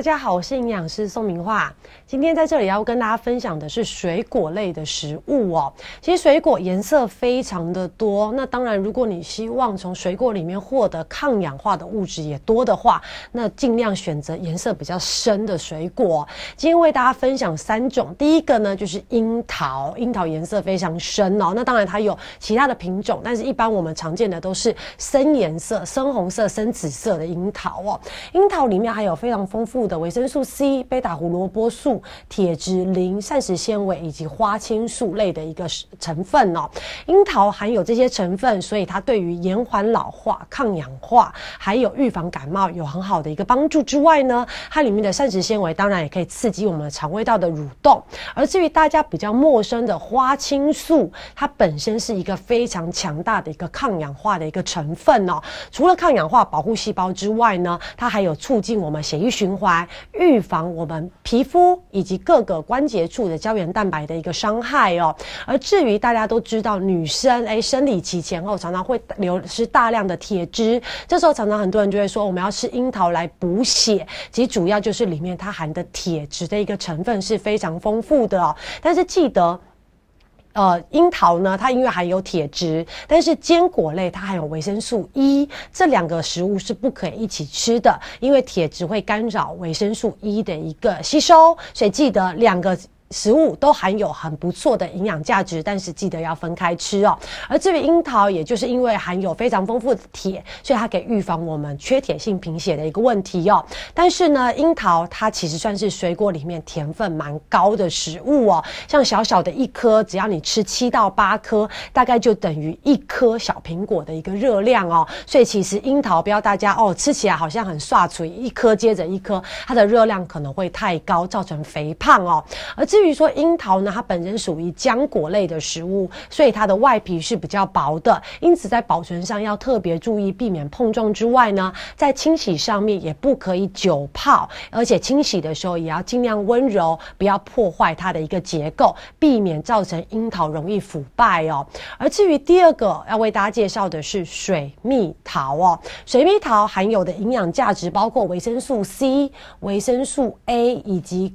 大家好，我是营养师宋明化。今天在这里要跟大家分享的是水果类的食物哦。其实水果颜色非常的多，那当然，如果你希望从水果里面获得抗氧化的物质也多的话，那尽量选择颜色比较深的水果。今天为大家分享三种，第一个呢就是樱桃，樱桃颜色非常深哦。那当然它有其他的品种，但是一般我们常见的都是深颜色、深红色、深紫色的樱桃哦。樱桃里面还有非常丰富。的维生素 C、贝塔胡萝卜素、铁质、磷、膳食纤维以及花青素类的一个成分哦。樱桃含有这些成分，所以它对于延缓老化、抗氧化，还有预防感冒有很好的一个帮助。之外呢，它里面的膳食纤维当然也可以刺激我们肠胃道的蠕动。而至于大家比较陌生的花青素，它本身是一个非常强大的一个抗氧化的一个成分哦。除了抗氧化、保护细胞之外呢，它还有促进我们血液循环。预防我们皮肤以及各个关节处的胶原蛋白的一个伤害哦。而至于大家都知道，女生哎生理期前后常常会流失大量的铁质，这时候常常很多人就会说，我们要吃樱桃来补血。其实主要就是里面它含的铁质的一个成分是非常丰富的哦。但是记得。呃，樱桃呢，它因为含有铁质，但是坚果类它含有维生素 E，这两个食物是不可以一起吃的，因为铁质会干扰维生素 E 的一个吸收，所以记得两个。食物都含有很不错的营养价值，但是记得要分开吃哦。而至于樱桃，也就是因为含有非常丰富的铁，所以它可以预防我们缺铁性贫血的一个问题哦。但是呢，樱桃它其实算是水果里面甜分蛮高的食物哦。像小小的一颗，只要你吃七到八颗，大概就等于一颗小苹果的一个热量哦。所以其实樱桃不要大家哦，吃起来好像很刷嘴，一颗接着一颗，它的热量可能会太高，造成肥胖哦。而至至于说樱桃呢，它本身属于浆果类的食物，所以它的外皮是比较薄的，因此在保存上要特别注意，避免碰撞之外呢，在清洗上面也不可以久泡，而且清洗的时候也要尽量温柔，不要破坏它的一个结构，避免造成樱桃容易腐败哦。而至于第二个要为大家介绍的是水蜜桃哦，水蜜桃含有的营养价值包括维生素 C、维生素 A 以及。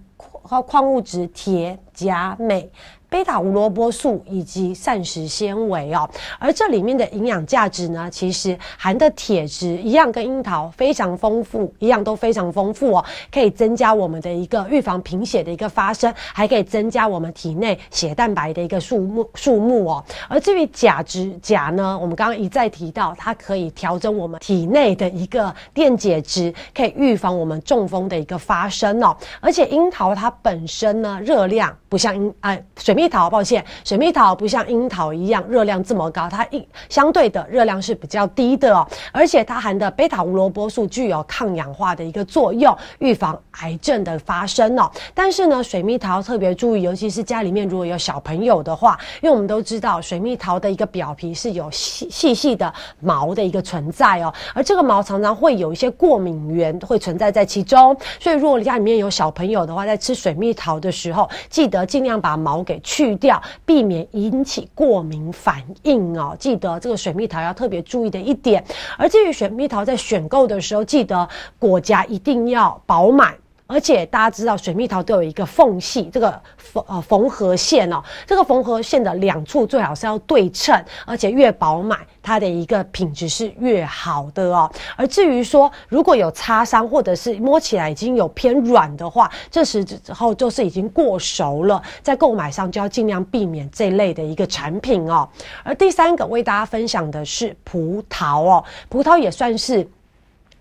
矿物质铁、钾、镁。贝塔胡萝卜素以及膳食纤维哦，而这里面的营养价值呢，其实含的铁质一样，跟樱桃非常丰富，一样都非常丰富哦，可以增加我们的一个预防贫血的一个发生，还可以增加我们体内血蛋白的一个数目数目哦。而至于钾值，钾呢，我们刚刚一再提到，它可以调整我们体内的一个电解质，可以预防我们中风的一个发生哦。而且樱桃它本身呢，热量不像樱哎水蜜。蜜桃，抱歉，水蜜桃不像樱桃一样热量这么高，它一相对的热量是比较低的哦，而且它含的贝塔胡萝卜素具有抗氧化的一个作用，预防癌症的发生哦。但是呢，水蜜桃特别注意，尤其是家里面如果有小朋友的话，因为我们都知道水蜜桃的一个表皮是有细细细的毛的一个存在哦，而这个毛常常会有一些过敏源会存在在其中，所以如果家里面有小朋友的话，在吃水蜜桃的时候，记得尽量把毛给。去掉，避免引起过敏反应哦。记得这个水蜜桃要特别注意的一点。而至于水蜜桃在选购的时候，记得果荚一定要饱满。而且大家知道，水蜜桃都有一个缝隙，这个缝呃缝合线哦，这个缝合线的两处最好是要对称，而且越饱满，它的一个品质是越好的哦。而至于说如果有擦伤或者是摸起来已经有偏软的话，这时之后就是已经过熟了，在购买上就要尽量避免这类的一个产品哦。而第三个为大家分享的是葡萄哦，葡萄也算是。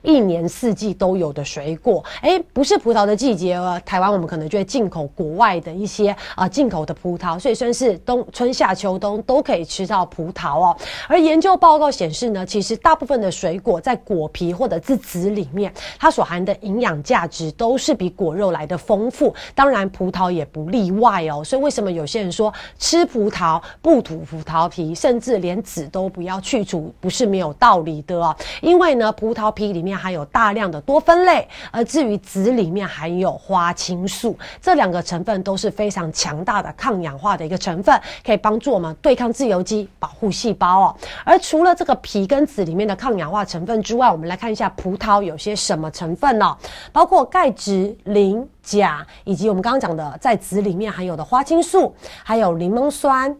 一年四季都有的水果，哎，不是葡萄的季节哦。台湾我们可能就会进口国外的一些啊进口的葡萄，所以算是冬春夏秋冬都可以吃到葡萄哦。而研究报告显示呢，其实大部分的水果在果皮或者是籽里面，它所含的营养价值都是比果肉来的丰富。当然，葡萄也不例外哦。所以为什么有些人说吃葡萄不吐葡萄皮，甚至连籽都不要去除，不是没有道理的哦。因为呢，葡萄皮里面。面含有大量的多酚类，而至于籽里面含有花青素，这两个成分都是非常强大的抗氧化的一个成分，可以帮助我们对抗自由基，保护细胞哦。而除了这个皮跟籽里面的抗氧化成分之外，我们来看一下葡萄有些什么成分呢？包括钙质、磷、钾，以及我们刚刚讲的在籽里面含有的花青素，还有柠檬酸、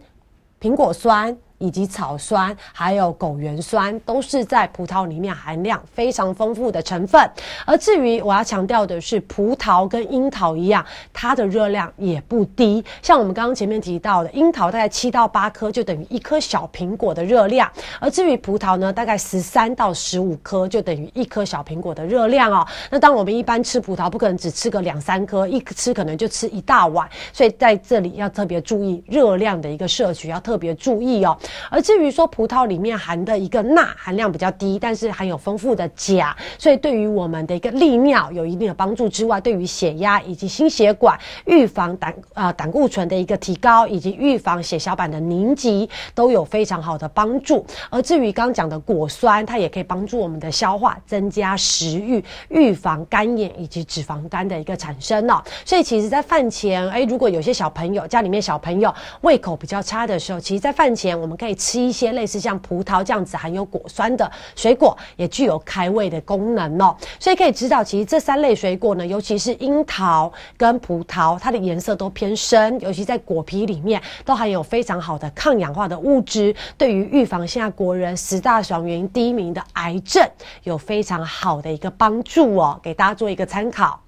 苹果酸。以及草酸，还有枸橼酸，都是在葡萄里面含量非常丰富的成分。而至于我要强调的是，葡萄跟樱桃一样，它的热量也不低。像我们刚刚前面提到的，樱桃大概七到八颗就等于一颗小苹果的热量，而至于葡萄呢，大概十三到十五颗就等于一颗小苹果的热量哦。那当我们一般吃葡萄，不可能只吃个两三颗，一吃可能就吃一大碗，所以在这里要特别注意热量的一个摄取，要特别注意哦。而至于说葡萄里面含的一个钠含量比较低，但是含有丰富的钾，所以对于我们的一个利尿有一定的帮助之外，对于血压以及心血管、预防胆啊胆固醇的一个提高，以及预防血小板的凝集都有非常好的帮助。而至于刚讲的果酸，它也可以帮助我们的消化，增加食欲，预防肝炎以及脂肪肝的一个产生哦。所以其实，在饭前，哎，如果有些小朋友家里面小朋友胃口比较差的时候，其实，在饭前我们可以吃一些类似像葡萄这样子含有果酸的水果，也具有开胃的功能哦。所以可以知道，其实这三类水果呢，尤其是樱桃跟葡萄，它的颜色都偏深，尤其在果皮里面都含有非常好的抗氧化的物质，对于预防现在国人十大死亡原因第一名的癌症有非常好的一个帮助哦。给大家做一个参考。